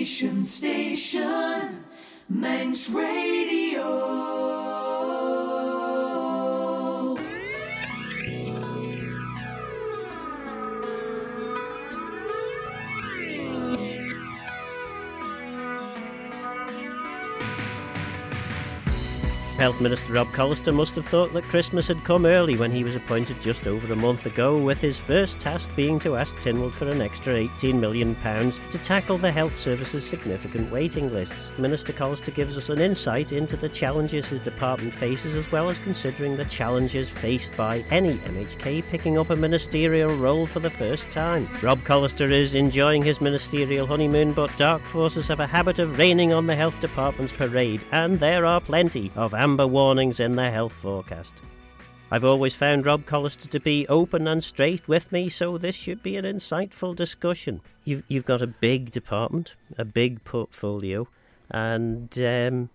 Nation Station, Manx Radio. Health Minister Rob Collister must have thought that Christmas had come early when he was appointed just over a month ago, with his first task being to ask Tynwald for an extra £18 million to tackle the health service's significant waiting lists. Minister Collister gives us an insight into the challenges his department faces, as well as considering the challenges faced by any MHK picking up a ministerial role for the first time. Rob Collister is enjoying his ministerial honeymoon, but dark forces have a habit of raining on the health department's parade, and there are plenty of amber warnings in the health forecast. I've always found Rob Collister to be open and straight with me, so this should be an insightful discussion. You've, you've got a big department, a big portfolio, and um,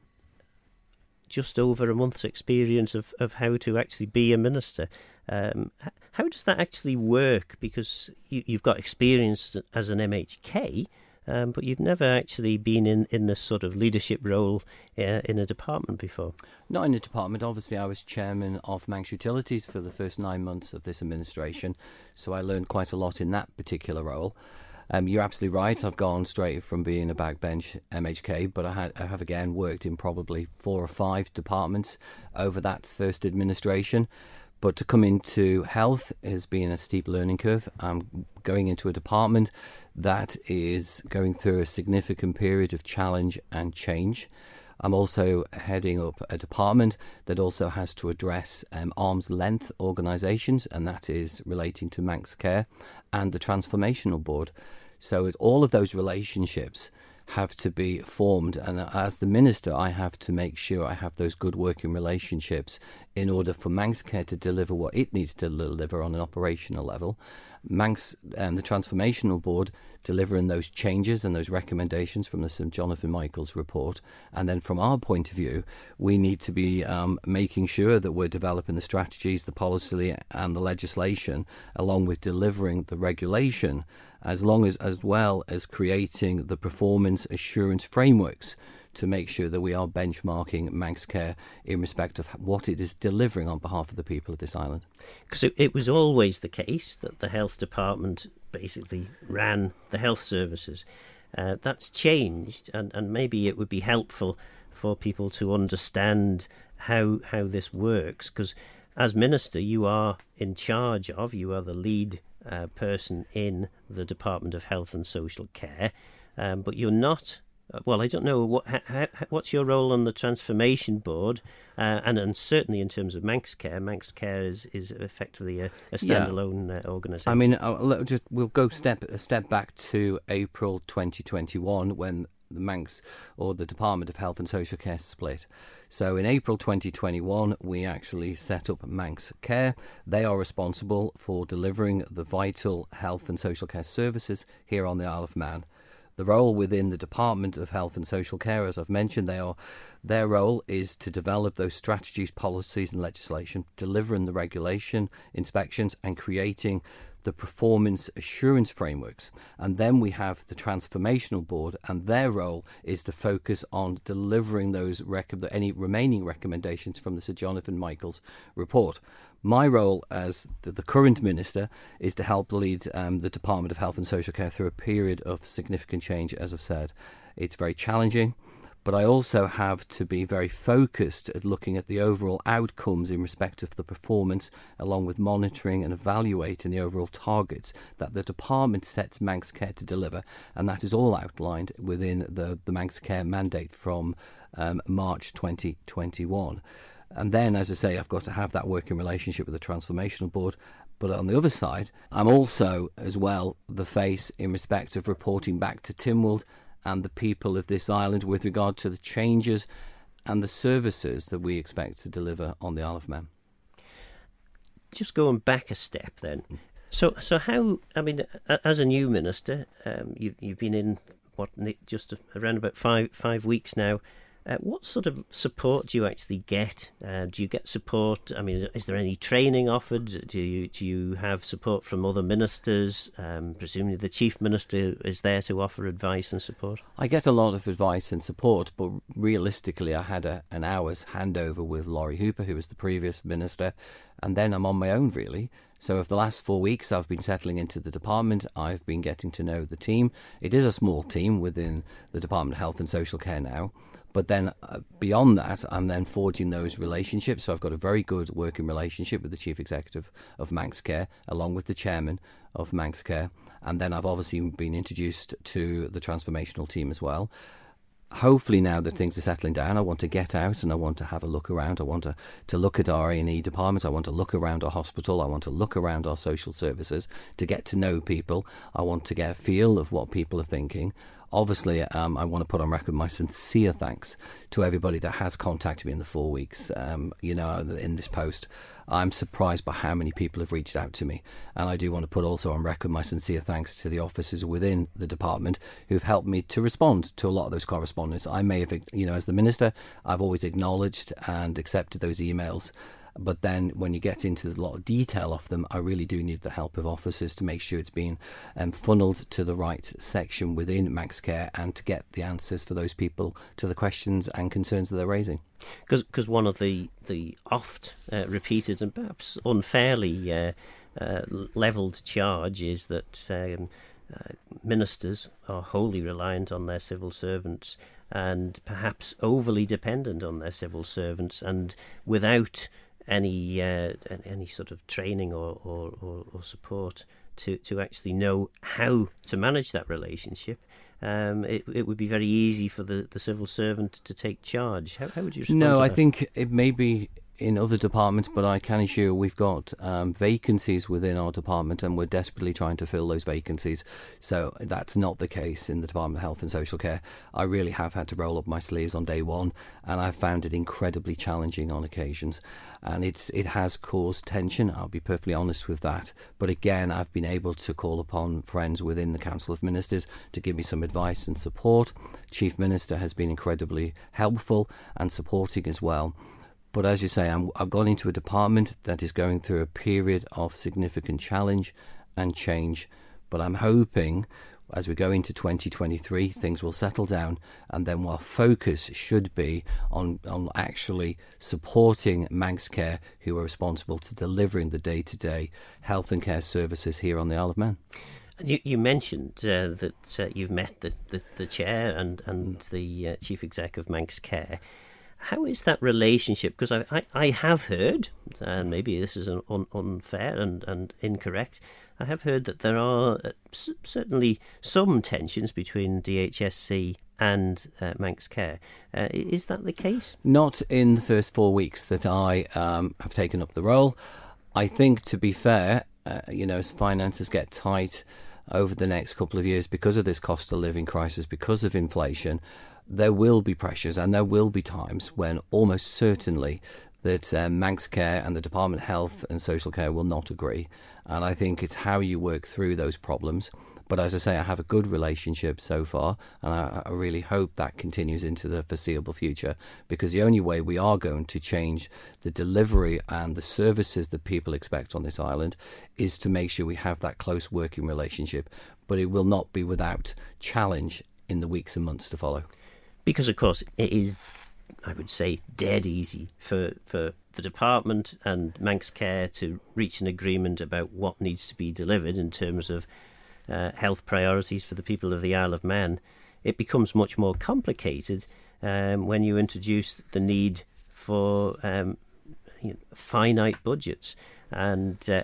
just over a month's experience of, of how to actually be a minister. Um, how does that actually work? Because you, you've got experience as an MHK, um, but you've never actually been in, in this sort of leadership role uh, in a department before. Not in a department. Obviously, I was chairman of Manx Utilities for the first nine months of this administration, so I learned quite a lot in that particular role. Um, you're absolutely right. I've gone straight from being a backbench MHK, but I, had, I have again worked in probably four or five departments over that first administration. But to come into health has been a steep learning curve. I'm going into a department that is going through a significant period of challenge and change. I'm also heading up a department that also has to address um, arm's length organisations, and that is relating to Manx Care and the Transformational Board. So, all of those relationships have to be formed. And as the minister, I have to make sure I have those good working relationships in order for Manx Care to deliver what it needs to deliver on an operational level. Manx and um, the Transformational Board delivering those changes and those recommendations from the Sir Jonathan Michaels report. And then from our point of view, we need to be um, making sure that we're developing the strategies, the policy, and the legislation, along with delivering the regulation as long as as well as creating the performance assurance frameworks to make sure that we are benchmarking Manx Care in respect of what it is delivering on behalf of the people of this island. Because it, it was always the case that the health department basically ran the health services. Uh, that's changed, and, and maybe it would be helpful for people to understand how how this works. Because as minister, you are in charge of, you are the lead uh, person in the Department of Health and Social Care, um, but you're not. Uh, well, I don't know what how, what's your role on the transformation board, uh, and and certainly in terms of Manx Care, Manx Care is, is effectively a, a standalone yeah. uh, organisation. I mean, just we'll go step a step back to April 2021 when the Manx or the Department of Health and Social Care split. So in April 2021, we actually set up Manx Care. They are responsible for delivering the vital health and social care services here on the Isle of Man. The role within the Department of Health and Social Care, as I've mentioned, they are their role is to develop those strategies, policies, and legislation, delivering the regulation, inspections, and creating the performance assurance frameworks. And then we have the transformational board, and their role is to focus on delivering those rec- any remaining recommendations from the Sir Jonathan Michaels report. My role as the, the current minister is to help lead um, the Department of Health and Social Care through a period of significant change, as I've said. It's very challenging but I also have to be very focused at looking at the overall outcomes in respect of the performance, along with monitoring and evaluating the overall targets that the department sets Manx Care to deliver, and that is all outlined within the, the Manx Care mandate from um, March 2021. And then, as I say, I've got to have that working relationship with the Transformational Board. But on the other side, I'm also, as well, the face in respect of reporting back to Tynwald and the people of this island with regard to the changes and the services that we expect to deliver on the Isle of Man. Just going back a step then. So, so how? I mean, as a new minister, um, you, you've been in what just around about five five weeks now. Uh, what sort of support do you actually get? Uh, do you get support? I mean, is there any training offered? Do you do you have support from other ministers? Um, presumably, the chief minister is there to offer advice and support. I get a lot of advice and support, but realistically, I had a, an hour's handover with Lawrie Hooper, who was the previous minister, and then I'm on my own really. So, over the last four weeks, I've been settling into the department. I've been getting to know the team. It is a small team within the Department of Health and Social Care now. But then uh, beyond that, I'm then forging those relationships. So I've got a very good working relationship with the chief executive of Manx Care, along with the chairman of Manx Care. And then I've obviously been introduced to the transformational team as well hopefully now that things are settling down, I want to get out and I want to have a look around. I want to, to look at our A&E departments. I want to look around our hospital. I want to look around our social services to get to know people. I want to get a feel of what people are thinking obviously, um, I want to put on record my sincere thanks to everybody that has contacted me in the four weeks. Um, you know, in this post, I'm surprised by how many people have reached out to me, and I do want to put also on record my sincere thanks to the officers within the department who've helped me to respond to a lot of those correspondence. I may have, you know, as the minister, I've always acknowledged and accepted those emails. But then when you get into a lot of detail of them, I really do need the help of officers to make sure it's being um, funneled to the right section within Manx Care and to get the answers for those people to the questions and concerns that they're raising. Because one of the, the oft uh, repeated and perhaps unfairly uh, uh, levelled charge is that um, uh, ministers are wholly reliant on their civil servants and perhaps overly dependent on their civil servants and without any uh, any sort of training or, or, or, or, support to, to actually know how to manage that relationship, um, it, it would be very easy for the, the civil servant to take charge. How, how would you respond? No, I think it may be in other departments, but I can assure we've got um, vacancies within our department and we're desperately trying to fill those vacancies. So that's not the case in the Department of Health and Social Care. I really have had to roll up my sleeves on day one and I've found it incredibly challenging on occasions. And it's it has caused tension, I'll be perfectly honest with that. But again, I've been able to call upon friends within the Council of Ministers to give me some advice and support. Chief Minister has been incredibly helpful and supporting as well. But as you say, i have gone into a department that is going through a period of significant challenge and change. But I'm hoping as we go into 2023, things will settle down, and then our focus should be on, on actually supporting Manx Care, who are responsible to delivering the day to day health and care services here on the Isle of Man. You, you mentioned uh, that uh, you've met the, the, the, chair and, and the uh, chief exec of Manx Care. How is that relationship? Because I, I, I have heard, and maybe this is un, unfair and, and incorrect, I have heard that there are uh, certainly some tensions between DHSC and uh, Manx Care. Uh, is that the case? Not in the first four weeks that I um, have taken up the role. I think, to be fair, uh, you know, as finances get tight over the next couple of years because of this cost of living crisis, because of inflation, there will be pressures and there will be times when almost certainly that um, Manx Care and the Department of Health and Social Care will not agree. And I think it's how you work through those problems. But as I say, I have a good relationship so far, and I, I, really hope that continues into the foreseeable future because the only way we are going to change the delivery and the services that people expect on this island is to make sure we have that close working relationship. But it will not be without challenge in the weeks and months to follow because of course it is I would say dead easy for for the department and Manx Care to reach an agreement about what needs to be delivered in terms of uh, health priorities for the people of the Isle of Man. It becomes much more complicated um, when you introduce the need for um, you know, finite budgets and. Uh,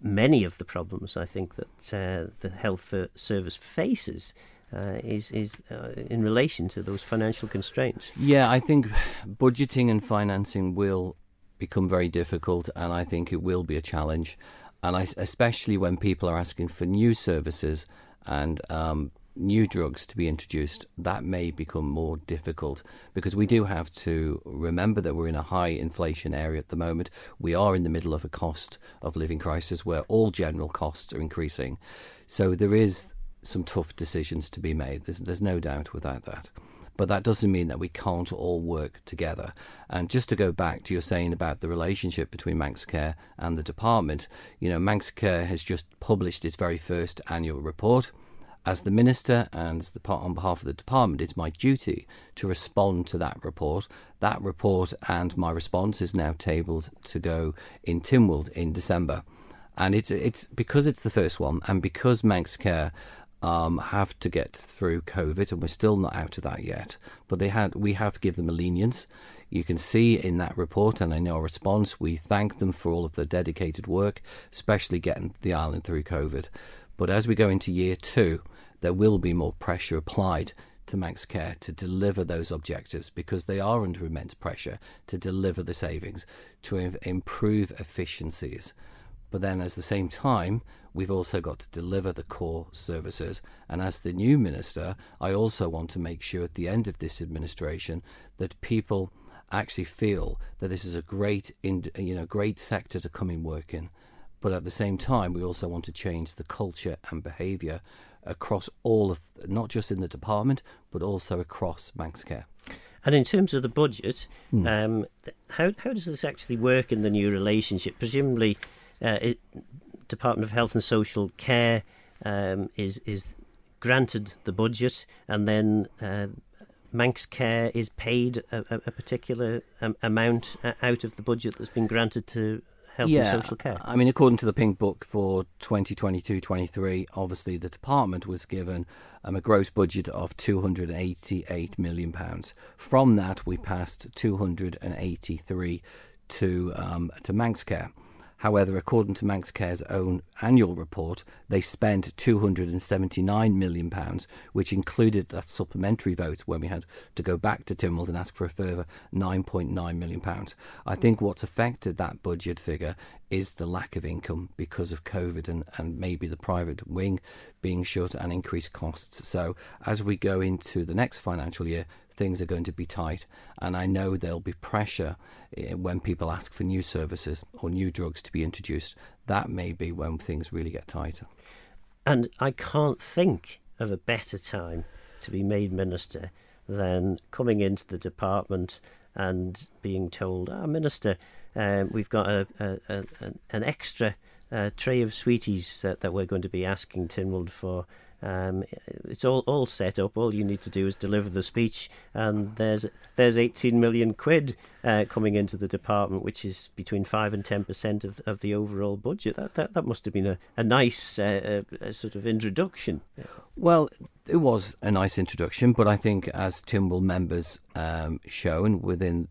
many of the problems I think that uh, the health service faces uh, is is uh, in relation to those financial constraints. Yeah, I think budgeting and financing will become very difficult, and I think it will be a challenge. And I, especially when people are asking for new services and um, new drugs to be introduced, that may become more difficult because we do have to remember that we're in a high inflation area at the moment. We are in the middle of a cost of living crisis where all general costs are increasing. So there is some tough decisions to be made. There's, there's no doubt without that. But that doesn't mean that we can't all work together. And just to go back to your saying about the relationship between Manx Care and the department, you know, Manx Care has just published its very first annual report. As the minister and the, on behalf of the department, it's my duty to respond to that report. That report and my response is now tabled to go in Tynwald in December and it's it's because it's the first one, and because Manx Care um, have to get through COVID, and we're still not out of that yet. But they had we have to give them a lenience. You can see in that report, and in our response, we thank them for all of the dedicated work, especially getting the island through COVID. But as we go into year two, there will be more pressure applied to Manx Care to deliver those objectives because they are under immense pressure to deliver the savings, to improve efficiencies. But then, at the same time, we've also got to deliver the core services. And as the new minister, I also want to make sure at the end of this administration that people actually feel that this is a great, you know, great sector to come and work in. But at the same time, we also want to change the culture and behaviour across all of, not just in the department, but also across Manx Care. And in terms of the budget, hmm. um, how how does this actually work in the new relationship? Presumably, uh, it, Department of Health and Social Care um, is is granted the budget, and then uh, Manx Care is paid a, a particular um, amount out of the budget that's been granted to health yeah, and social care. I mean, according to the Pink Book for 2022-23, obviously the department was given um, a gross budget of 288 million pounds. From that, we passed 283 to um, to Manx Care. However, according to Manx Care's own annual report, they spent £279 million, which included that supplementary vote when we had to go back to Tynwald and ask for a further £9.9 million. I think what's affected that budget figure is the lack of income because of COVID and, and maybe the private wing being shut and increased costs. So, as we go into the next financial year, things are going to be tight. And I know there'll be pressure eh, when people ask for new services or new drugs to be introduced. That may be when things really get tighter. And I can't think of a better time to be made minister than coming into the department and being told, "Ah, minister, um, we've got a, a, a, an extra uh, tray of sweeties uh, that we're going to be asking Tynwald for um, it's all, all set up. All you need to do is deliver the speech, and there's there's 18 million quid uh, coming into the department, which is between five and 10 percent of, of the overall budget. That that, that must have been a a nice uh, a, a sort of introduction. Well, it was a nice introduction, but I think as Tynwald members um, shown within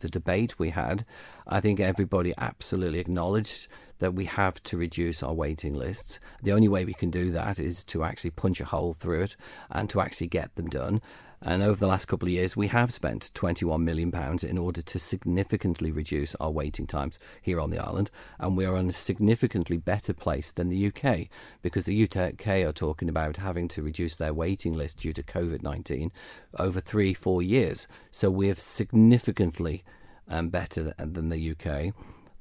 the debate we had, I think everybody absolutely acknowledged that we have to reduce our waiting lists. The only way we can do that is to actually punch a hole through it and to actually get them done. And over the last couple of years, we have spent £21 million in order to significantly reduce our waiting times here on the island. And we are in a significantly better place than the UK because the UK are talking about having to reduce their waiting list due to COVID 19 over three, four years. So we're significantly um, better than the UK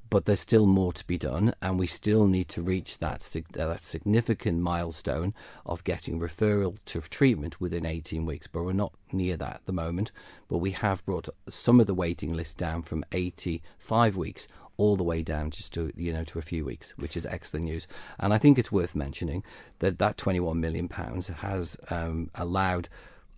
but there's still more to be done, and we still need to reach that, that significant milestone of getting referral to treatment within 18 weeks. But we're not near that at the moment. But we have brought some of the waiting list down from 85 weeks all the way down just to you know to a few weeks, which is excellent news. And I think it's worth mentioning that that 21 million pounds has um, allowed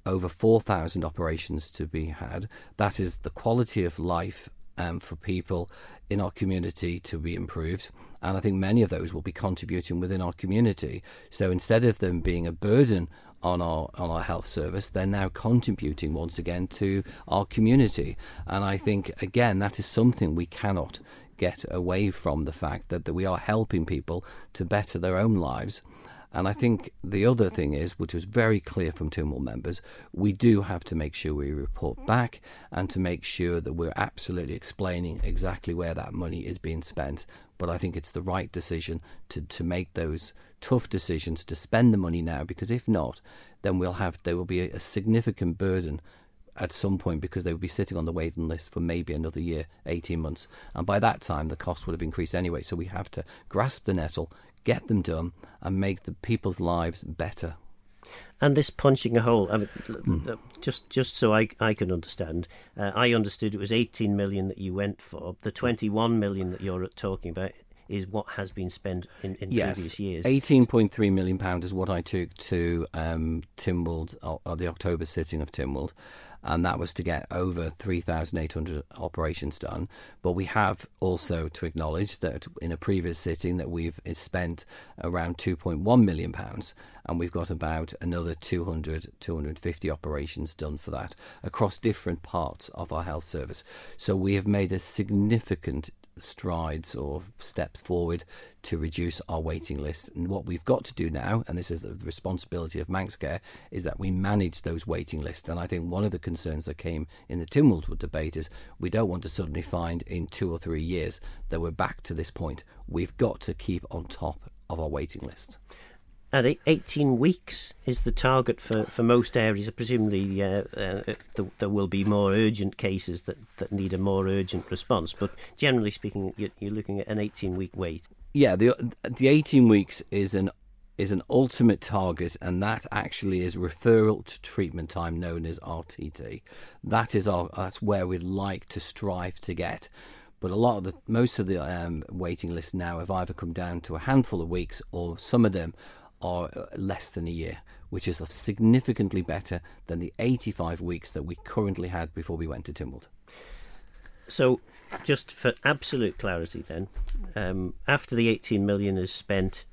over 4,000 operations to be had. That is the quality of life um, for people in our community to be improved. And I think many of those will be contributing within our community. So instead of them being a burden on our on our health service, they're now contributing once again to our community. And I think again that is something we cannot get away from the fact that, that we are helping people to better their own lives and I think the other thing is, which was very clear from Tynwald members, we do have to make sure we report back and to make sure that we're absolutely explaining exactly where that money is being spent. But I think it's the right decision to, to make those tough decisions to spend the money now, because if not, then we'll have there will be a, a significant burden at some point because they would be sitting on the waiting list for maybe another year, 18 months. And by that time, the cost would have increased anyway. So we have to grasp the nettle, get them done, and make the people's lives better. And this punching a hole, I mean, mm. just just so I I can understand, uh, I understood it was 18 million that you went for. The 21 million that you're talking about is what has been spent in, in yes. previous years. £18.3 million is what I took to um, or, or the October sitting of Tynwald and that was to get over 3,800 operations done. But we have also to acknowledge that in a previous sitting that we've spent around 2.1 million pounds, and we've got about another 200, 250 operations done for that across different parts of our health service. So we have made a significant strides or steps forward to reduce our waiting list. And what we've got to do now, and this is the responsibility of Manxcare, is that we manage those waiting lists. And I think one of the concerns that came in the Tynwald debate is we don't want to suddenly find in two or three years that we're back to this point. We've got to keep on top of our waiting list at 18 weeks is the target for, for most areas. Presumably, uh, uh, the, there will be more urgent cases that, that need a more urgent response. But generally speaking, you're, you're looking at an 18 week wait. Yeah, the the 18 weeks is an is an ultimate target, and that actually is referral to treatment time, known as RTT. That is our that's where we'd like to strive to get. But a lot of the most of the um, waiting lists now have either come down to a handful of weeks, or some of them are uh, less than a year, which is significantly better than the 85 weeks that we currently had before we went to Tynwald. So, just for absolute clarity, then, um, after the 18 million is spent,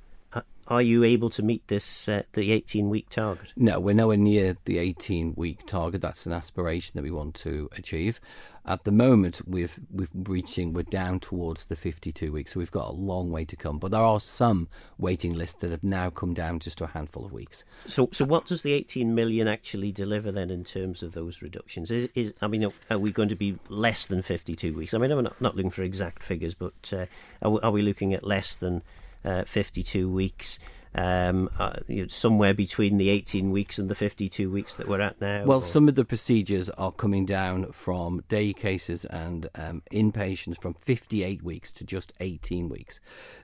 are you able to meet this uh, the 18 week target? No, we're nowhere near the 18 week target. That's an aspiration that we want to achieve. At the moment, we've we've reaching we're down towards the 52 weeks, so we've got a long way to come. But there are some waiting lists that have now come down just to a handful of weeks. So, so what does the 18 million actually deliver then in terms of those reductions? Is, is I mean, are we going to be less than 52 weeks? I mean, I'm not, not looking for exact figures, but uh, are, we, are we looking at less than uh, 52 weeks? um, uh, you know, somewhere between the 18 weeks and the 52 weeks that we're at now? Well, or? some of the procedures are coming down from day cases and um, inpatients from 58 weeks to just 18 weeks.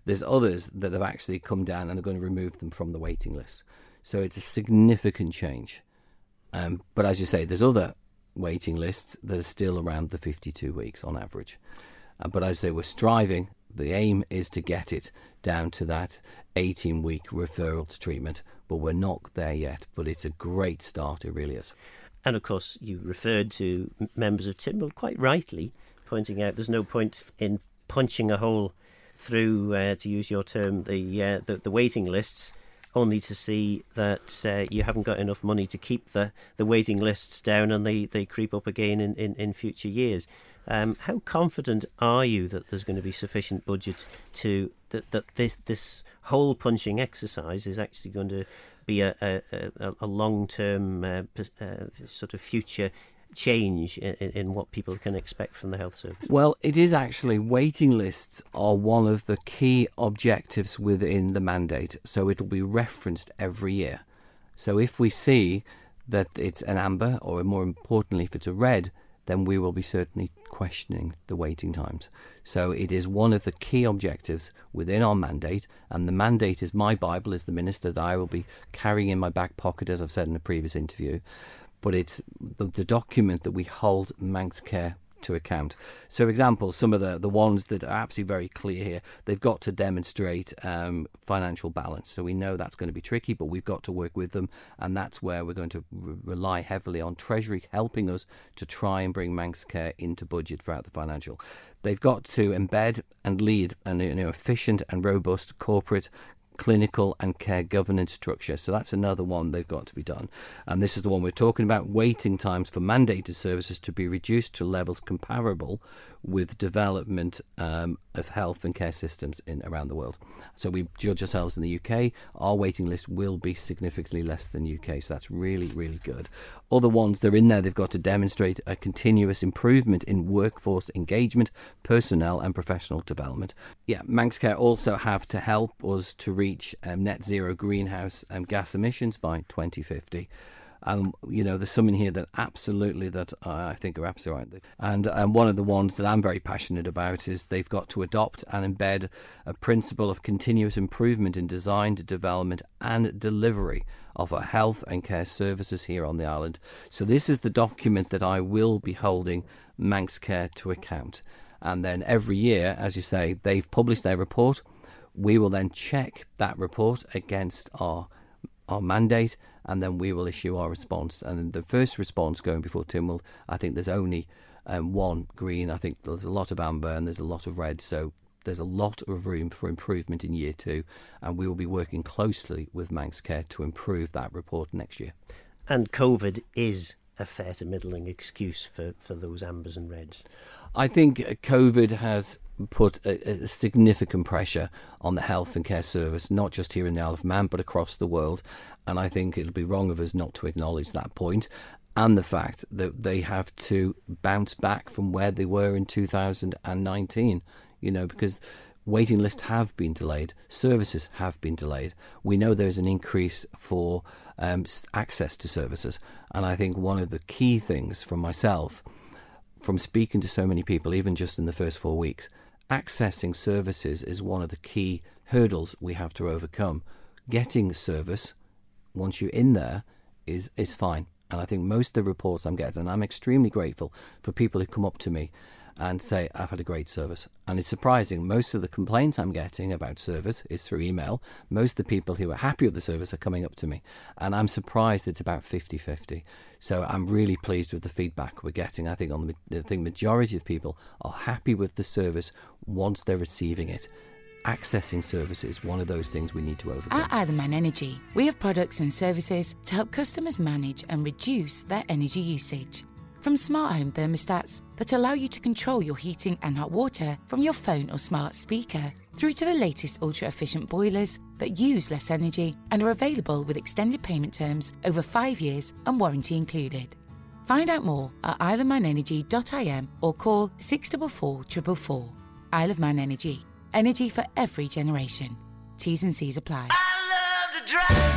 There's others that have actually come down and they're going to remove them from the waiting list. So it's a significant change. Um, but as you say, there's other waiting lists that are still around the 52 weeks on average. Uh, but as I say, we're striving the aim is to get it down to that 18 week referral to treatment, but we're not there yet. But it's a great start, is. And of course, you referred to members of Tynwald quite rightly, pointing out there's no point in punching a hole through, uh, to use your term, the, uh, the, the waiting lists only to see that uh, you haven't got enough money to keep the, the waiting lists down and they, they creep up again in, in, in future years. Um, how confident are you that there's going to be sufficient budget to that, that this this hole punching exercise is actually going to be a, a, a, long term uh, uh, sort of future change in, in, what people can expect from the health service? Well, it is actually waiting lists are one of the key objectives within the mandate, so it'll be referenced every year. So if we see that it's an amber, or more importantly, if it's a red, then we will be certainly questioning the waiting times. So it is one of the key objectives within our mandate, and the mandate is my Bible as the minister that I will be carrying in my back pocket, as I've said in a previous interview. But it's the, the document that we hold Manxcare to account. So, for example, some of the, the ones that are absolutely very clear here, they've got to demonstrate um, financial balance. So we know that's going to be tricky, but we've got to work with them, and that's where we're going to re- rely heavily on Treasury helping us to try and bring Manxcare into budget throughout the financial. They've got to embed and lead an know, efficient and robust corporate clinical and care governance structure. So that's another one they've got to be done. And this is the one we're talking about waiting times for mandated services to be reduced to levels comparable with development um, of health and care systems in around the world. So we judge ourselves in the UK. Our waiting list will be significantly less than UK, so that's really really good. Other ones they're in there. They've got to demonstrate a continuous improvement in workforce engagement, personnel, and professional development. Yeah, Manxcare also have to help us to reach um, net zero greenhouse um, gas emissions by 2050. And you know, there's some in here that absolutely that I think are absolutely right. And and one of the ones that I'm very passionate about is they've got to adopt and embed a principle of continuous improvement in design, development, and delivery of our health and care services here on the island. So this is the document that I will be holding Manx Care to account. And then every year, as you say, they've published their report. We will then check that report against our our mandate, and then we will issue our response. And the first response going before Tynwald, I think there's only um, one green. I think there's a lot of amber and there's a lot of red. So there's a lot of room for improvement in year two, and we will be working closely with Manx Care to improve that report next year. And COVID is a fair to middling excuse for, for those ambers and reds. I think COVID has put a, a, significant pressure on the health and care service, not just here in the Isle of Man, but across the world. And I think it'll be wrong of us not to acknowledge that point and the fact that they have to bounce back from where they were in 2019, you know, because waiting lists have been delayed, services have been delayed. We know there's an increase for um, access to services. And I think one of the key things for myself from speaking to so many people, even just in the first four weeks, accessing services is one of the key hurdles we have to overcome. Getting service, once you're in there, is, is fine. And I think most of the reports I'm getting, and I'm extremely grateful for people who come up to me and say, I've had a great service. And it's surprising, most of the complaints I'm getting about service is through email. Most of the people who are happy with the service are coming up to me. And I'm surprised it's about 50 50. So I'm really pleased with the feedback we're getting. I think on the I think majority of people are happy with the service once they're receiving it accessing services one of those things we need to overcome. At Isle Energy, we have products and services to help customers manage and reduce their energy usage. From smart home thermostats that allow you to control your heating and hot water from your phone or smart speaker, through to the latest ultra efficient boilers that use less energy and are available with extended payment terms over five years and warranty included. Find out more at isleofmanenergy.im or call 644 Isle of Man Energy. Energy for every generation. T's and C's apply.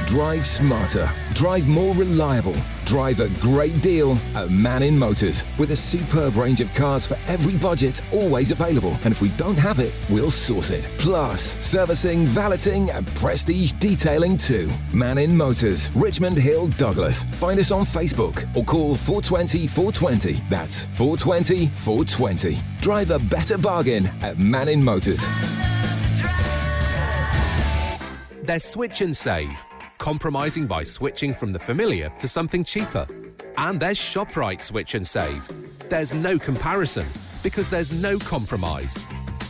Drive smarter. Drive more reliable. Drive a great deal at Mannin Motors. With a superb range of cars for every budget, always available. And if we don't have it, we'll source it. Plus, servicing, valeting, and prestige detailing too. Mannin Motors, Richmond Hill, Douglas. Find us on Facebook or call 420 420. That's 420 420. Drive a better bargain at Mannin Motors. There's switch and save, compromising by switching from the familiar to something cheaper. And there's ShopRite Switch and Save. There's no comparison because there's no compromise.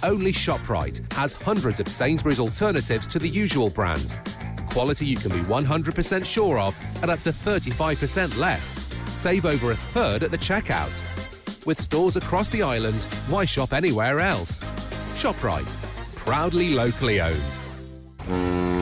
Only ShopRite has hundreds of Sainsbury's alternatives to the usual brands. Quality you can be 100% sure of at up to 35% less. Save over a third at the checkout. With stores across the island, why shop anywhere else? ShopRite, proudly locally owned.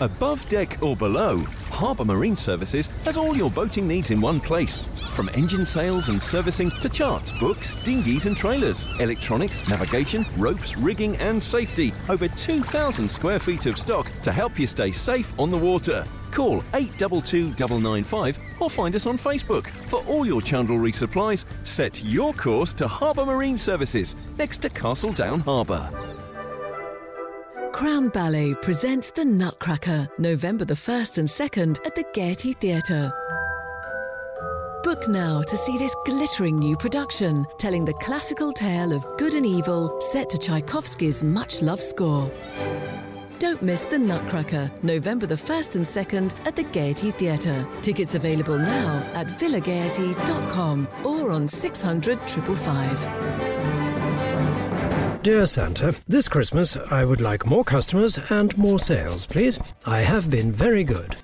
Above deck or below, Harbour Marine Services has all your boating needs in one place. From engine sales and servicing to charts, books, dinghies and trailers, electronics, navigation, ropes, rigging and safety. Over 2,000 square feet of stock to help you stay safe on the water. Call 822995 or find us on Facebook. For all your chandlery supplies, set your course to Harbour Marine Services next to Castletown Harbour. Crown Ballet presents The Nutcracker, November the 1st and 2nd at the Gaiety Theatre. Book now to see this glittering new production, telling the classical tale of good and evil, set to Tchaikovsky's much loved score. Don't miss The Nutcracker, November the 1st and 2nd at the Gaiety Theatre. Tickets available now at villagaiety.com or on 600 555. Dear Santa, this Christmas I would like more customers and more sales, please. I have been very good.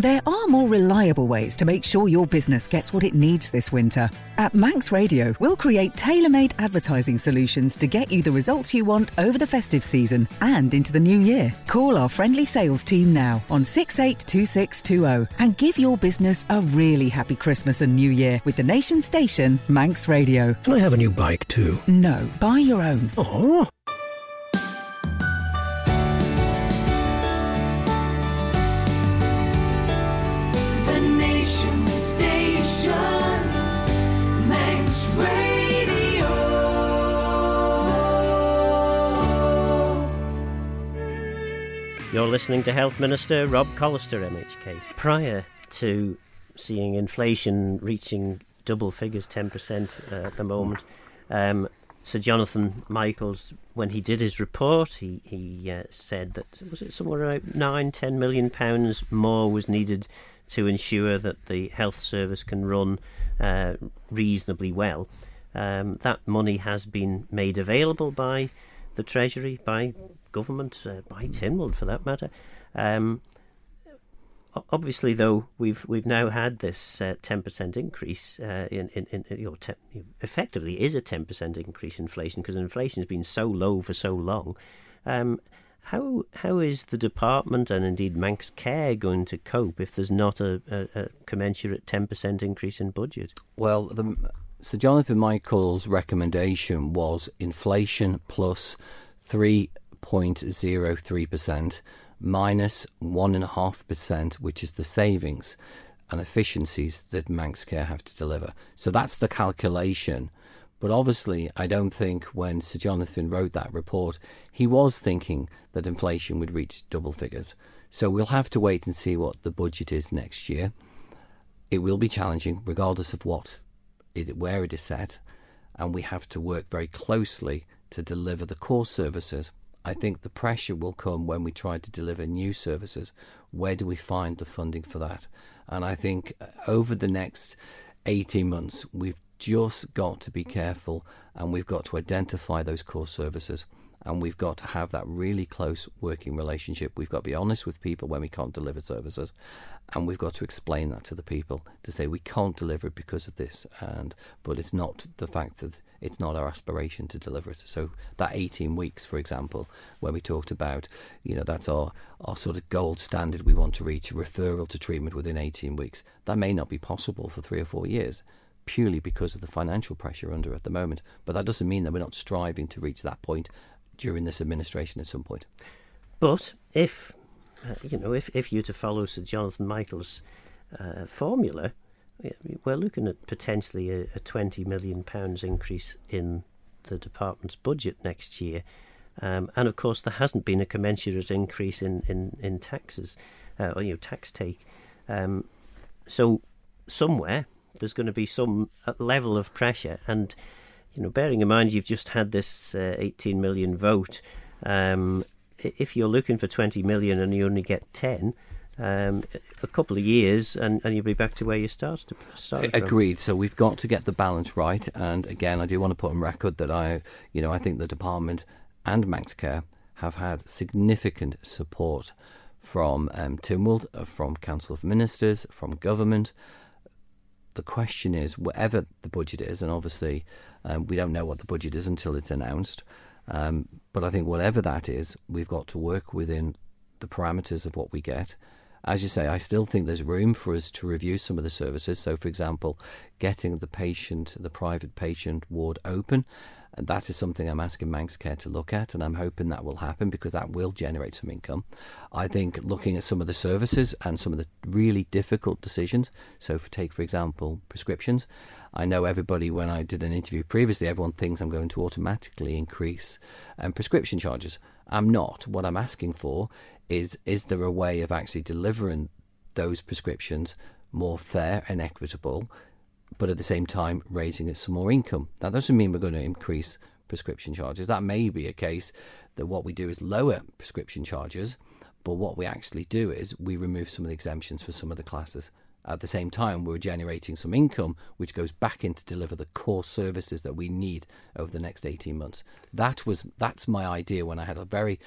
There are more reliable ways to make sure your business gets what it needs this winter. At Manx Radio, we'll create tailor made advertising solutions to get you the results you want over the festive season and into the new year. Call our friendly sales team now on 682620 and give your business a really happy Christmas and New Year with the nation station, Manx Radio. Can I have a new bike too? No, buy your own. Oh. You're listening to Health Minister Rob Collister, MHK. Prior to seeing inflation reaching double figures, 10% uh, at the moment, um, Sir Jonathan Michaels, when he did his report, he, he uh, said that was it somewhere around nine, ten million pounds more was needed to ensure that the health service can run uh, reasonably well. Um, that money has been made available by the Treasury, by government, uh, by Tynwald for that matter. Um, obviously, though, we've we've now had this uh, ten percent increase uh, in in, in you know, te- effectively is a ten percent increase in inflation because inflation has been so low for so long. Um, how how is the department and indeed Manx Care going to cope if there's not a, a, a commensurate ten percent increase in budget? Well, the, Sir Jonathan Michael's recommendation was inflation plus three point zero three percent minus 1.5%, which is the savings and efficiencies that Manx Care have to deliver. So that's the calculation. But obviously, I don't think when Sir Jonathan wrote that report, he was thinking that inflation would reach double figures. So we'll have to wait and see what the budget is next year. It will be challenging, regardless of what it, where it is set, and we have to work very closely to deliver the core services I think the pressure will come when we try to deliver new services. Where do we find the funding for that? And I think uh, over the next 18 months, we've just got to be careful and we've got to identify those core services and we've got to have that really close working relationship. We've got to be honest with people when we can't deliver services, and we've got to explain that to the people to say we can't deliver it because of this, and but it's not the fact that it's not our aspiration to deliver it. So that 18 weeks, for example, where we talked about, you know, that's our, our sort of gold standard we want to reach, referral to treatment within 18 weeks. That may not be possible for three or four years purely because of the financial pressure under at the moment. But that doesn't mean that we're not striving to reach that point during this administration at some point. But if, uh, you know, if, if you're to follow Sir Jonathan Michael's uh, formula, we're looking at potentially a, a twenty million pounds increase in the department's budget next year, um, and of course there hasn't been a commensurate increase in in, in taxes, uh, or you know tax take. Um, so somewhere there's going to be some uh, level of pressure, and you know, bearing in mind you've just had this uh, 18 million vote. Um, if you're looking for 20 million and you only get 10, um, a couple of years, and, and you'll be back to where you started. started Agreed. So we've got to get the balance right. And again, I do want to put on record that I, you know, I think the department and Manx Care have had significant support from um, Tynwald, uh, from Council of Ministers, from government. The question is, whatever the budget is, and obviously um, we don't know what the budget is until it's announced. Um, but I think whatever that is, we've got to work within the parameters of what we get as you say, I still think there's room for us to review some of the services. So, for example, getting the patient, the private patient ward open. And that is something I'm asking Manx Care to look at, and I'm hoping that will happen because that will generate some income. I think looking at some of the services and some of the really difficult decisions. So, for take for example prescriptions, I know everybody when I did an interview previously, everyone thinks I'm going to automatically increase um, prescription charges. I'm not. What I'm asking for is is there a way of actually delivering those prescriptions more fair and equitable, but at the same time raising some more income? That doesn't mean we're going to increase prescription charges. That may be a case that what we do is lower prescription charges, but what we actually do is we remove some of the exemptions for some of the classes. At the same time, we're generating some income which goes back in to deliver the core services that we need over the next 18 months. That was that's my idea when I had a very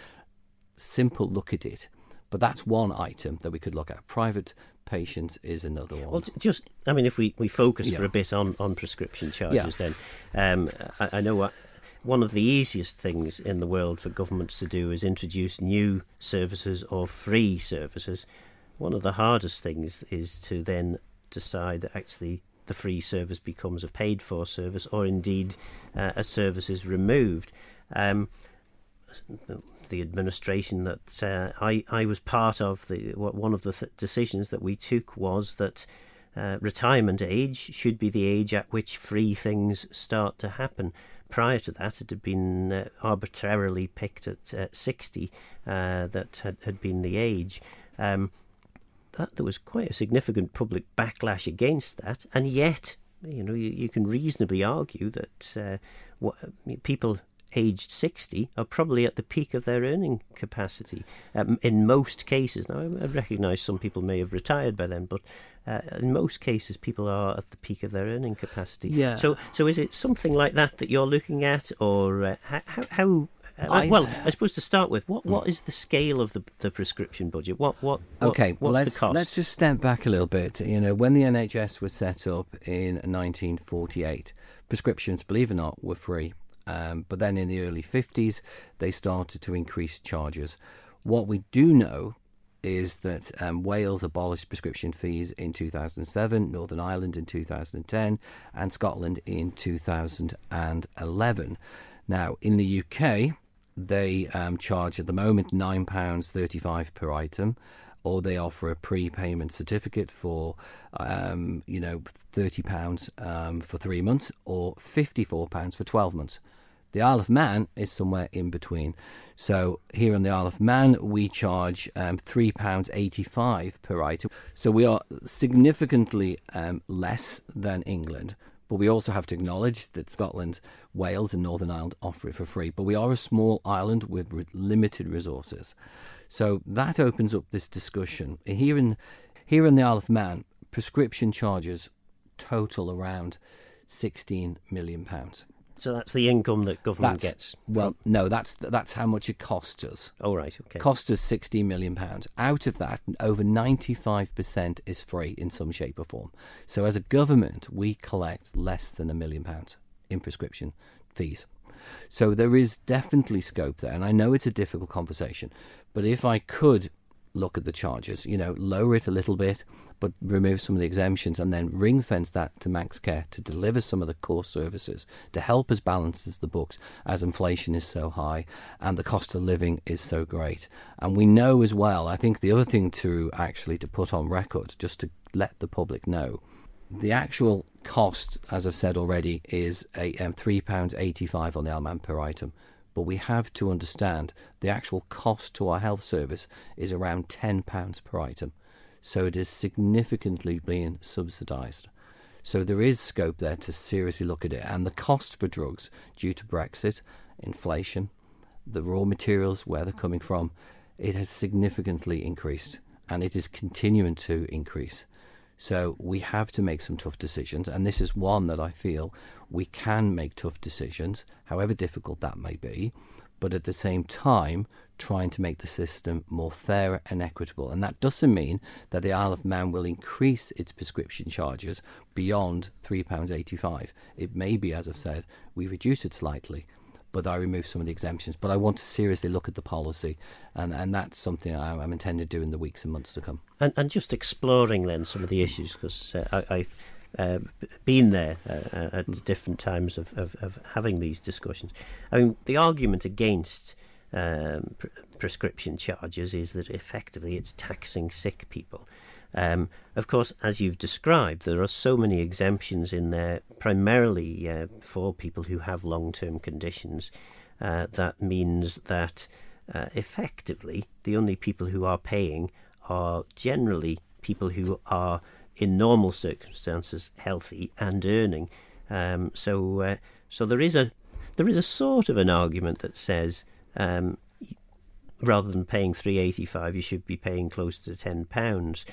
simple look at it. But that's one item that we could look at. Private patients is another one. Well, just, I mean, if we, we focus yeah. for a bit on, on prescription charges, yeah. then um, I, I, know what, one of the easiest things in the world for governments to do is introduce new services or free services. One of the hardest things is to then decide that actually the free service becomes a paid for service or indeed uh, a service is removed. Um, the administration that uh, I I was part of. The one of the th- decisions that we took was that uh, retirement age should be the age at which free things start to happen. prior to that, it had been uh, arbitrarily picked at uh, 60, uh, that had, had been the age. Um, that there was quite a significant public backlash against that, and yet, you know, you, you can reasonably argue that uh, what, people aged 60 are probably at the peak of their earning capacity um, in most cases. Now, I recognise some people may have retired by then, but uh, in most cases, people are at the peak of their earning capacity. Yeah. So, so is it something like that that you're looking at, or uh, how? how I, well, I suppose to start with, what, what is the scale of the, the prescription budget? What what, what okay? Well, let's the cost? let's just step back a little bit. You know, when the NHS was set up in 1948, prescriptions, believe it or not, were free. Um, but then in the early 50s, they started to increase charges. What we do know is that um, Wales abolished prescription fees in 2007, Northern Ireland in 2010, and Scotland in 2011. Now, in the UK, they um, charge at the moment £9.35 per item or they offer a prepayment certificate for, um, you know, thirty pounds um, for three months or fifty-four pounds for twelve months. The Isle of Man is somewhere in between. So here on the Isle of Man, we charge um, three pounds eighty-five per item. So we are significantly um, less than England. But we also have to acknowledge that Scotland, Wales, and Northern Ireland offer it for free. But we are a small island with re- limited resources. So that opens up this discussion. Here in, here in the Isle of Man, prescription charges total around £16 million. So that's the income that government That's- gets. Well, no, that's that's how much it costs us. Oh right, okay. Cost us sixteen million pounds. Out of that, over ninety-five percent is free in some shape or form. So, as a government, we collect less than a million pounds in prescription fees. So there is definitely scope there, and I know it's a difficult conversation, but if I could look at the charges, you know, lower it a little bit, but remove some of the exemptions, and then ring fence that to Manx Care to deliver some of the core services to help us balance the books as inflation is so high and the cost of living is so great. And we know as well, I think the other thing to actually to put on record, just to let the public know, the actual cost, as I've said already, is a um, three pounds eighty-five on the Alman per item. But we have to understand the actual cost to our health service is around ten pounds per item, so it is significantly being subsidised. So there is scope there to seriously look at it, and the cost for drugs due to Brexit, inflation, the raw materials where they're coming from, it has significantly increased, and it is continuing to increase. So we have to make some tough decisions, and this is one that I feel we can make tough decisions, however difficult that may be, but at the same time trying to make the system more fair and equitable. And that doesn't mean that the Isle of Man will increase its prescription charges beyond £3.85. It may be, as I've said, we reduce it slightly, but I remove some of the exemptions. But I want to seriously look at the policy, and, and that's something I, I'm intending to do in the weeks and months to come. And, and just exploring then some of the issues because uh, I, I've uh, been there uh, at different times of, of, of having these discussions. I mean, the argument against um, pr- prescription charges is that effectively it's taxing sick people. Um, of course, as you've described, there are so many exemptions in there, primarily uh, for people who have long term conditions. Uh, that means that uh, effectively the only people who are paying are generally people who are in normal circumstances healthy and earning. Um, so, uh, so there is a there is a sort of an argument that says um, rather than paying three eighty five, you should be paying close to ten pounds.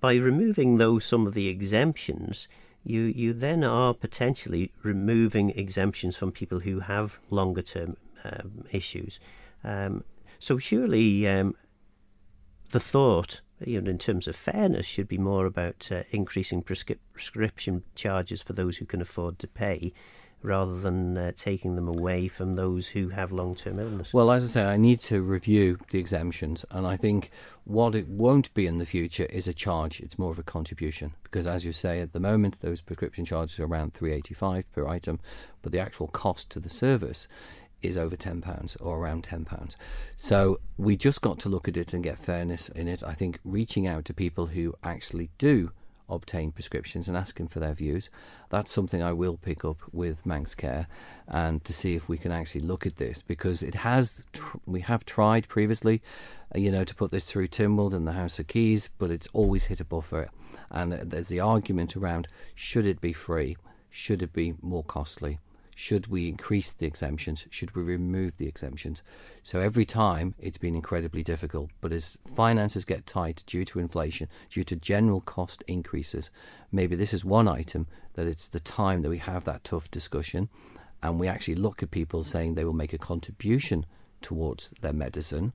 By removing those some of the exemptions, you you then are potentially removing exemptions from people who have longer term um, issues. Um, so surely um, the thought, you know, in terms of fairness, should be more about uh, increasing prescri- prescription charges for those who can afford to pay, rather than uh, taking them away from those who have long-term illness. Well, as I say, I need to review the exemptions, and I think what it won't be in the future is a charge. It's more of a contribution because, as you say, at the moment those prescription charges are around three eighty-five per item, but the actual cost to the service is over ten pounds or around ten pounds. So we just got to look at it and get fairness in it. I think reaching out to people who actually do obtain prescriptions and asking for their views. That's something I will pick up with Manx Care and to see if we can actually look at this because it has tr- we have tried previously, uh, you know, to put this through Tynwald and the House of Keys, but it's always hit a buffer. And uh, there's the argument around should it be free, should it be more costly? Should we increase the exemptions? Should we remove the exemptions? So every time it's been incredibly difficult. But as finances get tight due to inflation, due to general cost increases, maybe this is one item that it's the time that we have that tough discussion and we actually look at people saying they will make a contribution towards their medicine,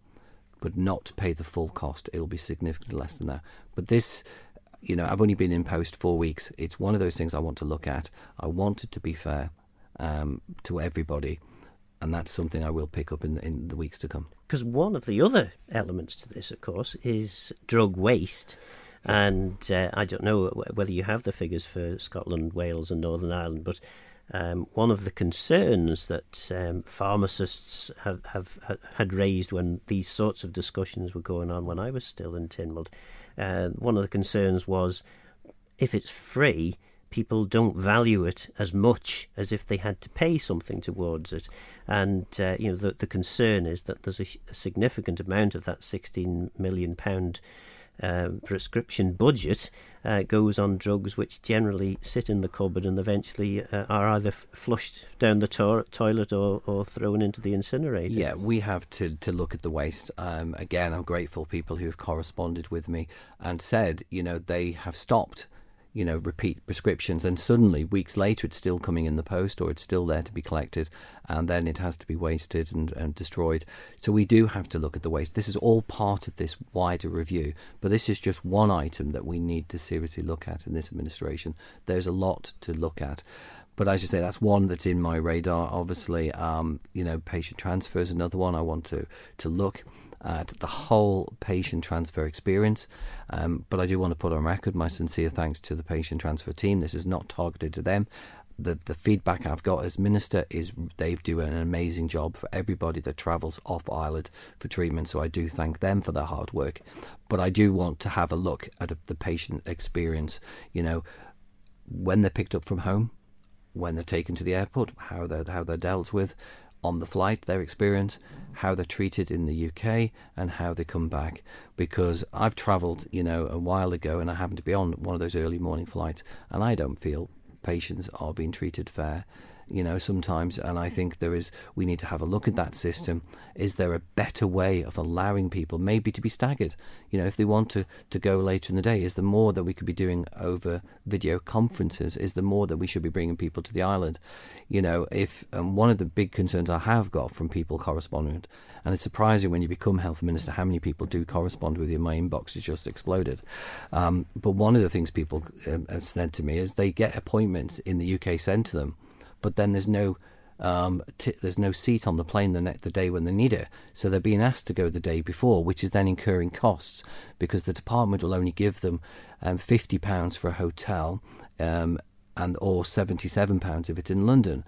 but not pay the full cost. It'll be significantly less than that. But this you know, I've only been in post four weeks. It's one of those things I want to look at. I want it to be fair um, to everybody. And that's something I will pick up in, in the weeks to come. Because one of the other elements to this, of course, is drug waste. And uh, I don't know whether you have the figures for Scotland, Wales, and Northern Ireland, but um, one of the concerns that um, pharmacists have, have, had raised when these sorts of discussions were going on when I was still in Tynwald, uh, one of the concerns was if it's free, people don't value it as much as if they had to pay something towards it. And uh, you know the the concern is that there's a, a significant amount of that 16 million pound. Uh, prescription budget uh, goes on drugs which generally sit in the cupboard and eventually uh, are either f- flushed down the to- toilet or, or thrown into the incinerator. Yeah, we have to, to look at the waste. Um, again, I'm grateful people who have corresponded with me and said, you know, they have stopped you know, repeat prescriptions, and suddenly weeks later it's still coming in the post or it's still there to be collected, and then it has to be wasted and, and destroyed. So we do have to look at the waste. This is all part of this wider review, but this is just one item that we need to seriously look at in this administration. There's a lot to look at. But as you say, that's one that's in my radar. Obviously, um, you know, patient transfer is another one I want to to look at the whole patient transfer experience. Um, but I do want to put on record my sincere thanks to the patient transfer team. This is not targeted to them. The, the feedback I've got as minister is they do an amazing job for everybody that travels off island for treatment. So I do thank them for their hard work. But I do want to have a look at a, the patient experience. You know, when they're picked up from home, when they're taken to the airport, how they're how they're dealt with, on the flight, their experience, how they're treated in the UK, and how they come back. Because I've travelled, you know, a while ago, and I happened to be on one of those early morning flights, and I don't feel patients are being treated fair you know, sometimes. And I think there is, we need to have a look at that system. Is there a better way of allowing people maybe to be staggered? You know, if they want to, to go later in the day, is there more that we could be doing over video conferences? Is there more that we should be bringing people to the island? You know, if um, one of the big concerns I have got from people corresponding, and it's surprising when you become health minister how many people do correspond with you. My inbox has just exploded. Um, but one of the things people um, have said to me is they get appointments in the UK sent to them but then there's no um, t- there's no seat on the plane the, ne- the day when they need it. So they're being asked to go the day before, which is then incurring costs because the department will only give them um, £50 for a hotel um, and or £77 if it's in London.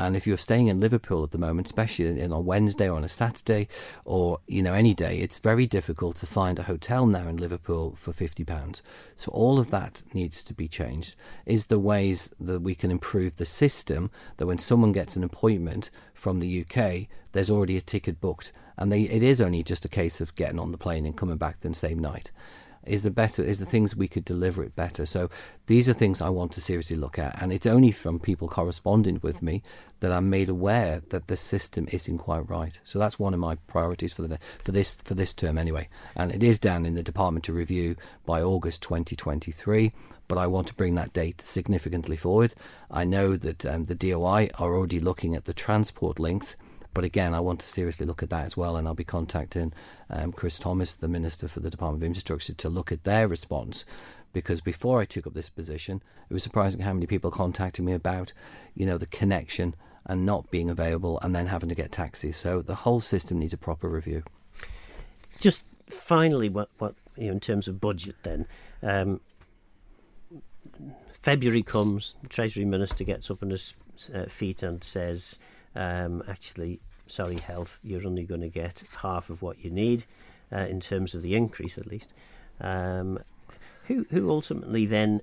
And if you're staying in Liverpool at the moment, especially on a Wednesday or on a Saturday or you know any day, it's very difficult to find a hotel now in Liverpool for fifty pounds. So all of that needs to be changed. Is the ways that we can improve the system that when someone gets an appointment from the UK, there's already a ticket booked, and they, it is only just a case of getting on the plane and coming back the same night is the better is the things we could deliver it better. So these are things i want to seriously look at and it's only from people corresponding with me that i'm made aware that the system isn't quite right. So that's one of my priorities for the for this for this term anyway. And it is down in the department to review by august 2023 but I want to bring that date significantly forward. I know that um, the DOI are already looking at the transport links but again, I want to seriously look at that as well, and I'll be contacting um, Chris Thomas, the Minister for the Department of Infrastructure, to look at their response. Because before I took up this position, it was surprising how many people contacted me about, you know, the connection and not being available, and then having to get taxis. So the whole system needs a proper review. Just finally, what what you know, in terms of budget, then. Um, February comes, the Treasury Minister gets up on his uh, feet and says, um, actually, sorry, health, you're only going to get half of what you need uh, in terms of the increase, at least. Um, who who ultimately then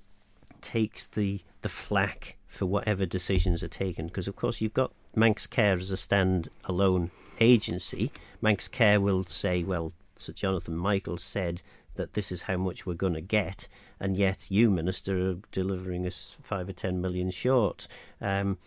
takes the the flack for whatever decisions are taken? Because of course you've got Manx Care as a stand-alone agency. Manx Care will say, well, Sir Jonathan Michael said that this is how much we're going to get, and yet you, Minister, are delivering us five or ten million short. Um,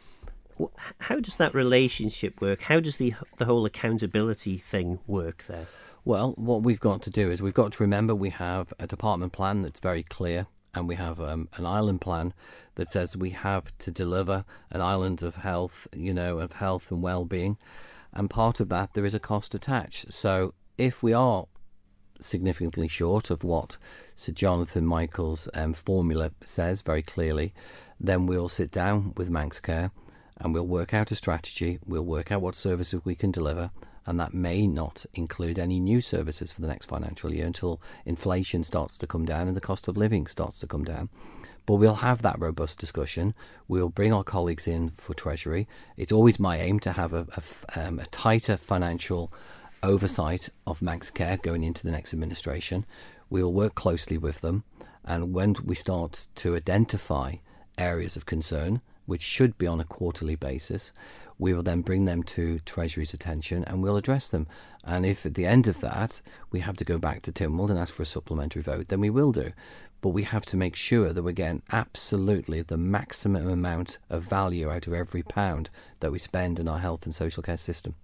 how does that relationship work? How does the the whole accountability thing work there? Well, what we've got to do is we've got to remember we have a department plan that's very clear, and we have um, an island plan that says we have to deliver an island of health, you know, of health and well-being, and part of that there is a cost attached. So if we are significantly short of what Sir Jonathan Michael's um, formula says very clearly, then we'll sit down with Manx Care and we'll work out a strategy. We'll work out what services we can deliver, and that may not include any new services for the next financial year until inflation starts to come down and the cost of living starts to come down. But we'll have that robust discussion. We'll bring our colleagues in for Treasury. It's always my aim to have a, a, um, a tighter financial oversight of Manx Care going into the next administration. We'll work closely with them, and when we start to identify areas of concern, which should be on a quarterly basis, we will then bring them to Treasury's attention and we'll address them. And if at the end of that we have to go back to Tynwald and ask for a supplementary vote, then we will do. But we have to make sure that we're getting absolutely the maximum amount of value out of every pound that we spend in our health and social care system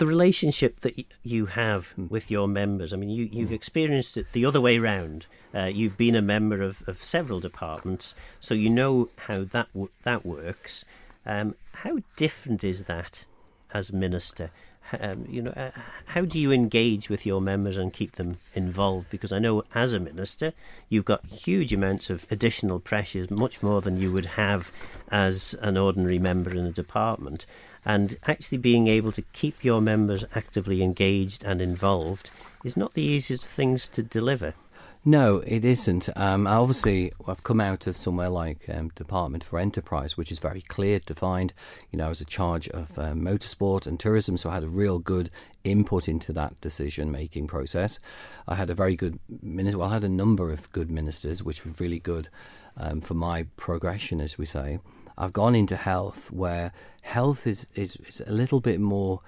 the relationship that you have with your members. I mean, you, you've experienced it the other way round. Uh, you've been a member of, of several departments, so you know how that w- that works. Um, how different is that as minister? Um, you know, uh, how do you engage with your members and keep them involved? Because I know as a minister, you've got huge amounts of additional pressures, much more than you would have as an ordinary member in a department and actually being able to keep your members actively engaged and involved is not the easiest things to deliver. No, it isn't. Um, obviously, I've come out of somewhere like um, Department for Enterprise, which is very clear, defined. You know, I was a charge of um, motorsport and tourism, so I had a real good input into that decision-making process. I had a very good minister. Well, I had a number of good ministers, which were really good um, for my progression, as we say. I've gone into health where health is, is, is a little bit more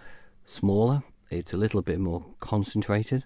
smaller, it's a little bit more concentrated.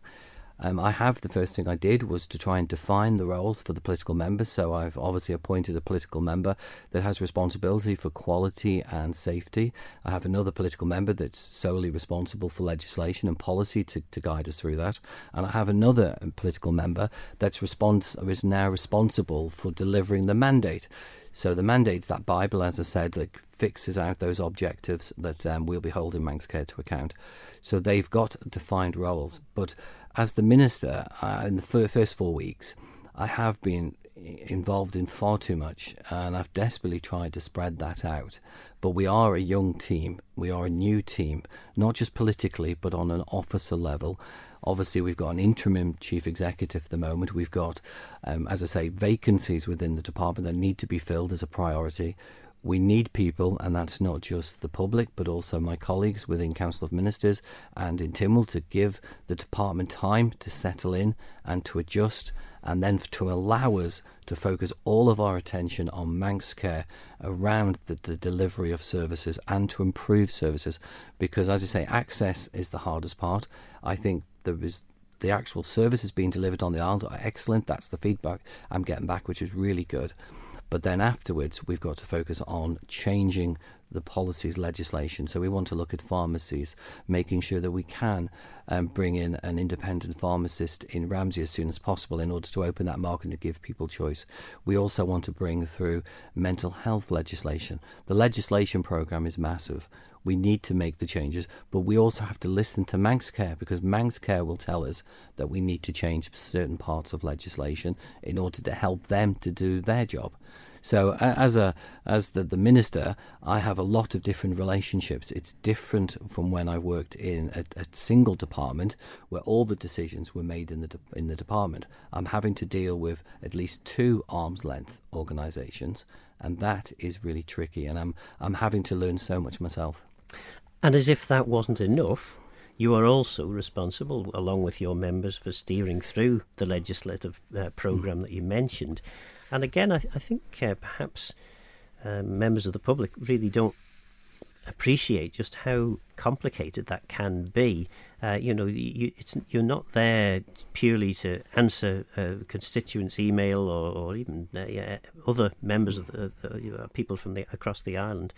Um, I have the first thing I did was to try and define the roles for the political members. So I've obviously appointed a political member that has responsibility for quality and safety. I have another political member that's solely responsible for legislation and policy to, to guide us through that. And I have another political member that's respons- is now responsible for delivering the mandate. So the mandate's that Bible, as I said, that fixes out those objectives that um, we'll be holding Manx Care to account. So they've got defined roles. But as the minister, uh, in the first four weeks, I have been involved in far too much, and I've desperately tried to spread that out. But we are a young team, we are a new team, not just politically, but on an officer level. Obviously, we've got an interim chief executive at the moment. We've got, um, as I say, vacancies within the department that need to be filled as a priority. We need people, and that's not just the public, but also my colleagues within Council of Ministers and in Tynwald to give the department time to settle in and to adjust, and then to allow us to focus all of our attention on Manx care around the, the delivery of services and to improve services. Because, as I say, access is the hardest part. I think there is the actual services being delivered on the island are excellent. That's the feedback I'm getting back, which is really good. But then afterwards, we've got to focus on changing the policies legislation. So we want to look at pharmacies, making sure that we can um, bring in an independent pharmacist in Ramsey as soon as possible in order to open that market and to give people choice. We also want to bring through mental health legislation. The legislation program is massive. We need to make the changes, but we also have to listen to Manx Care because Manx Care will tell us that we need to change certain parts of legislation in order to help them to do their job. So as a as the, the minister, I have a lot of different relationships. It's different from when I worked in a, a single department where all the decisions were made in the de- in the department. I'm having to deal with at least two arm's length organisations, and that is really tricky. And I'm I'm having to learn so much myself. And as if that wasn't enough, you are also responsible, along with your members, for steering through the legislative uh, programme mm. that you mentioned. And again, I, I think uh, perhaps uh, members of the public really don't appreciate just how complicated that can be. Uh, you know, you, you're not there purely to answer a constituent's email or, or even uh, yeah, other members of the, the, people from the across the island.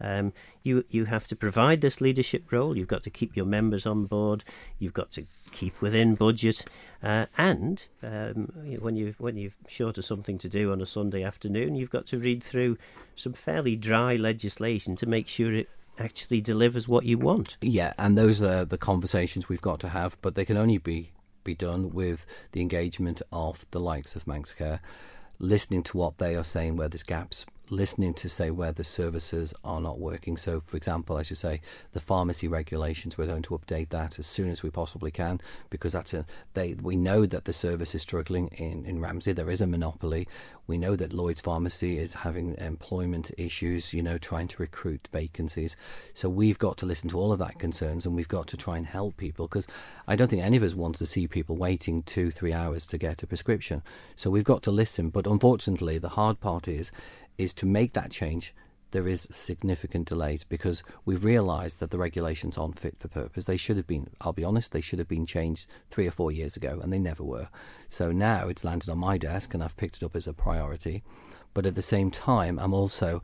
Um, you you have to provide this leadership role. You've got to keep your members on board. You've got to keep within budget, uh, and um, when you when you're short of something to do on a Sunday afternoon, you've got to read through some fairly dry legislation to make sure it actually delivers what you want. Yeah, and those are the conversations we've got to have, but they can only be be done with the engagement of the likes of Manx Care, listening to what they are saying where there's gaps, listening to say where the services are not working. So, for example, as you say, the pharmacy regulations, we're going to update that as soon as we possibly can because that's a they. We know that the service is struggling in in Ramsey. There is a monopoly. We know that Lloyd's Pharmacy is having employment issues. You know, trying to recruit vacancies. So we've got to listen to all of that concerns, and we've got to try and help people because I don't think any of us wants to see people waiting two, three hours to get a prescription. So we've got to listen. But unfortunately, the hard part is is to make that change, there is significant delays because we've realised that the regulations aren't fit for purpose. They should have been, I'll be honest, they should have been changed three or four years ago, and they never were. So now it's landed on my desk, and I've picked it up as a priority. But at the same time, I'm also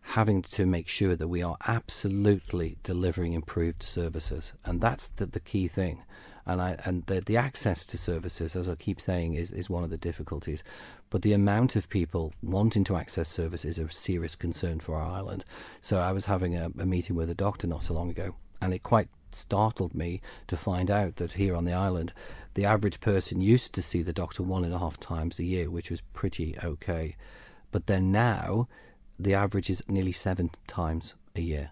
having to make sure that we are absolutely delivering improved services, and that's the, the key thing and I and the the access to services, as I keep saying, is is one of the difficulties. But the amount of people wanting to access services is a serious concern for our island. So I was having a, a meeting with a doctor not so long ago, and it quite startled me to find out that here on the island, the average person used to see the doctor one and a half times a year, which was pretty okay. But then now, the average is nearly seven times a year.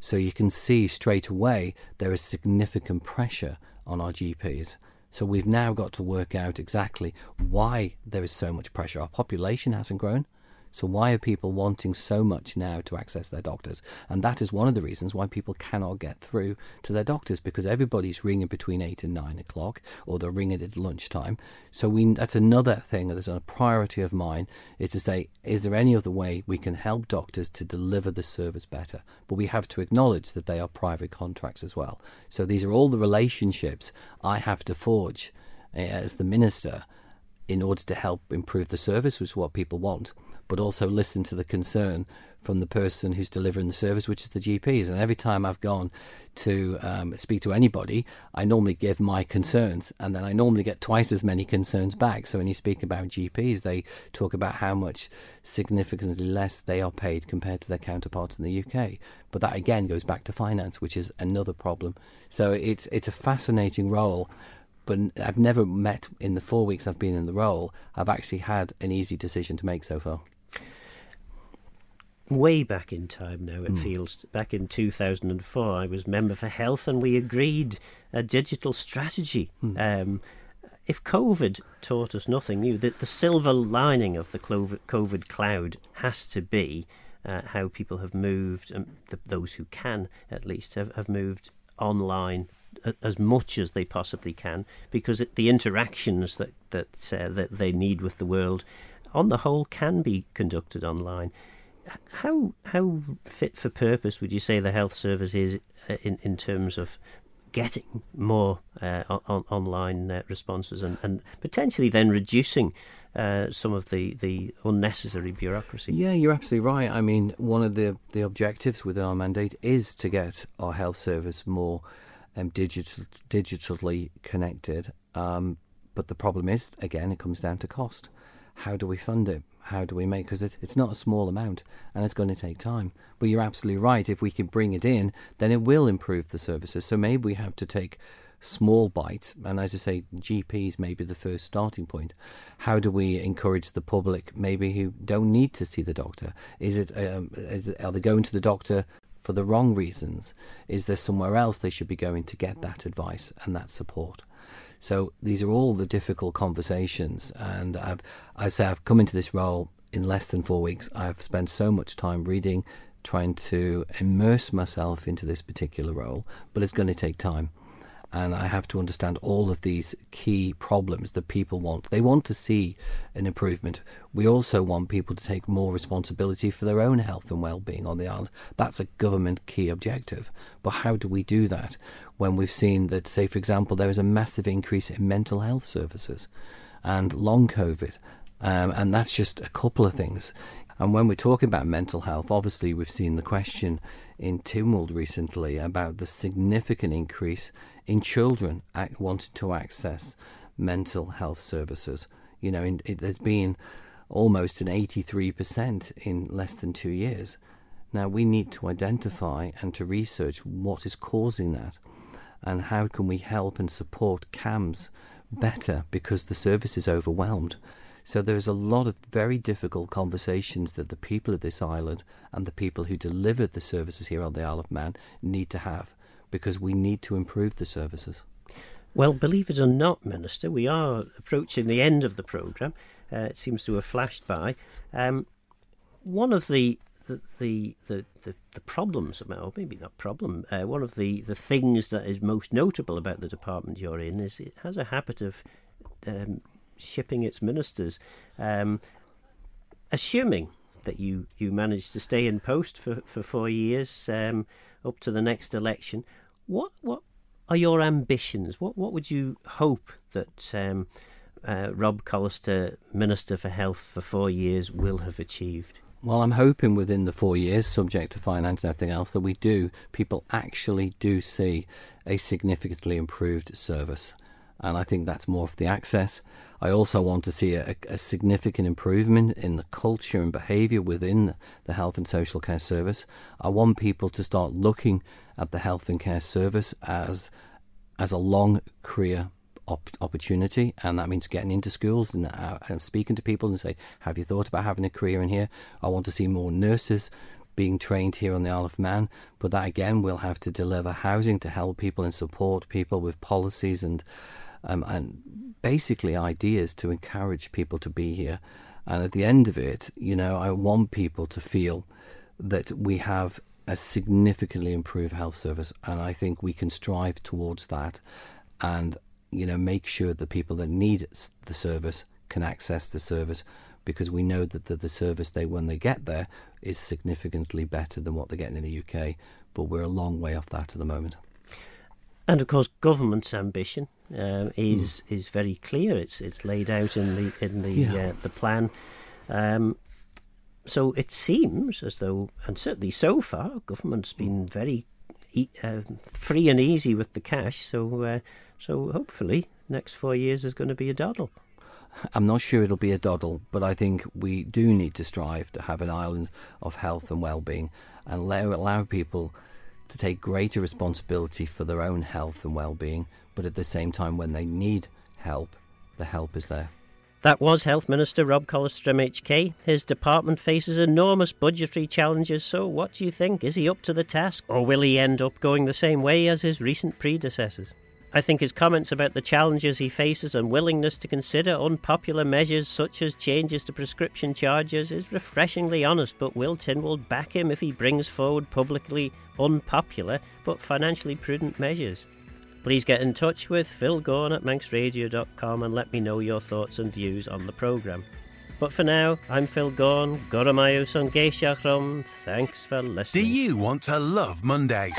So you can see straight away there is significant pressure on our GPs. So we've now got to work out exactly why there is so much pressure. Our population hasn't grown. So why are people wanting so much now to access their doctors? And that is one of the reasons why people cannot get through to their doctors because everybody's ringing between eight and nine o'clock, or they're ringing at lunchtime. So we that's another thing that's a priority of mine is to say, is there any other way we can help doctors to deliver the service better? But we have to acknowledge that they are private contracts as well. So these are all the relationships I have to forge eh, as the minister in order to help improve the service, which is what people want but also listen to the concern from the person who's delivering the service, which is the GPs. And every time I've gone to um, speak to anybody, I normally give my concerns, and then I normally get twice as many concerns back. So when you speak about GPs, they talk about how much significantly less they are paid compared to their counterparts in the UK. But that again goes back to finance, which is another problem. So it's it's a fascinating role but I've never met in the four weeks I've been in the role. I've actually had an easy decision to make so far way back in time now, it mm. feels. Back in 2004, I was member for health and we agreed a digital strategy. Mm. Um, if COVID taught us nothing new, the, the silver lining of the COVID cloud has to be uh, how people have moved, um, the, those who can at least, have, have moved online as much as they possibly can because it, the interactions that that uh, that they need with the world on the whole can be conducted online how how fit for purpose would you say the health service is uh, in in terms of getting more uh, on, online uh, responses and, and potentially then reducing uh, some of the, the unnecessary bureaucracy. Yeah, you're absolutely right. I mean, one of the, the objectives within our mandate is to get our health service more um, digital, digitally connected. Um, but the problem is, again, it comes down to cost. How do we fund it? How do we make because it, it's not a small amount and it's going to take time. But you're absolutely right if we can bring it in then it will improve the services. So maybe we have to take small bites and as i say gps may be the first starting point. How do we encourage the public maybe who don't need to see the doctor? Is it, um, is it are they going to the doctor for the wrong reasons? Is there somewhere else they should be going to get that advice and that support so these are all the difficult conversations, and I've, I say I've come into this role in less than four weeks. I've spent so much time reading, trying to immerse myself into this particular role, but it's going to take time. And I have to understand all of these key problems that people want. They want to see an improvement. We also want people to take more responsibility for their own health and well-being on the island. That's a government key objective. But how do we do that when we've seen that, say, for example, there is a massive increase in mental health services and long COVID, um, and that's just a couple of things. And when we're talking about mental health, obviously we've seen the question in Tynwald recently about the significant increase in children wanted to access mental health services. You know, in, it, there's been almost an 83% in less than two years. Now, we need to identify and to research what is causing that and how can we help and support CAMHS better because the service is overwhelmed. So there's a lot of very difficult conversations that the people of this island and the people who deliver the services here on the Isle of Man need to have because we need to improve the services. Well, believe it or not, Minister, we are approaching the end of the programme. Uh, it seems to have flashed by. Um, one of the the, the, the, the, problems, or maybe not problem, uh, one of the, the things that is most notable about the department you're in is it has a habit of um, shipping its ministers. Um, assuming that you, you manage to stay in post for, for four years um, up to the next election, what what are your ambitions? What what would you hope that um, uh, Rob Collister, Minister for Health for four years, will have achieved? Well, I'm hoping within the four years, subject to finance and everything else, that we do, people actually do see a significantly improved service and I think that's more of the access. I also want to see a, a significant improvement in the culture and behaviour within the health and social care service. I want people to start looking at the health and care service as as a long career op- opportunity, and that means getting into schools and uh, speaking to people and say, "Have you thought about having a career in here?" I want to see more nurses being trained here on the Isle of Man, but that again we'll have to deliver housing to help people and support people with policies and um, and basically ideas to encourage people to be here. And at the end of it, you know, I want people to feel that we have a significantly improved health service, and I think we can strive towards that, and you know, make sure that people that need the service can access the service, because we know that the, the service they when they get there is significantly better than what they're getting in the UK, but we're a long way off that at the moment. And of course, government's ambition uh, is mm. is very clear. It's it's laid out in the in the yeah. uh, the plan. Um, so it seems as though, and certainly so far, government's been very e- uh, free and easy with the cash. So uh, so hopefully, next four years is going to be a doddle. I'm not sure it'll be a doddle, but I think we do need to strive to have an island of health and well-being and allow, allow people to take greater responsibility for their own health and well being, but at the same time, when they need help, the help is there. That was Health Minister Rob Collister MHK. His department faces enormous budgetary challenges, so what do you think? Is he up to the task, or will he end up going the same way as his recent predecessors? I think his comments about the challenges he faces and willingness to consider unpopular measures such as changes to prescription charges is refreshingly honest, but will Tynwald back him if he brings forward publicly unpopular but financially prudent measures? Please get in touch with Phil Gawne at manxradio.com and let me know your thoughts and views on the programme. But for now, I'm Phil Gawne, Goramayu Son Thanks for listening. Do you want to love Mondays?